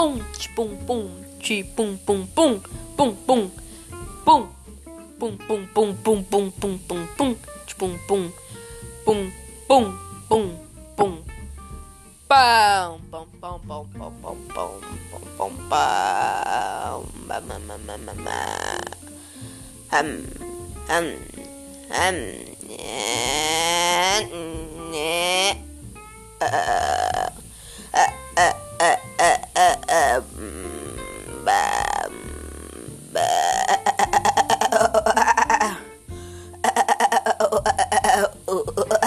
Pum, pum, pum, chi pum, pum, pum, pum, pum, pum, pum, pum, pum, pum, pum, pum, pum, pum, pum, pum, pum, pum, pum, pum. Pam, pam, pam, pam, pam, pam, pam, pam, pam, pam, ba, ma, ma, ma, ma, ma. Hum, hum, hum, yeah, yeah. Uh, Oh,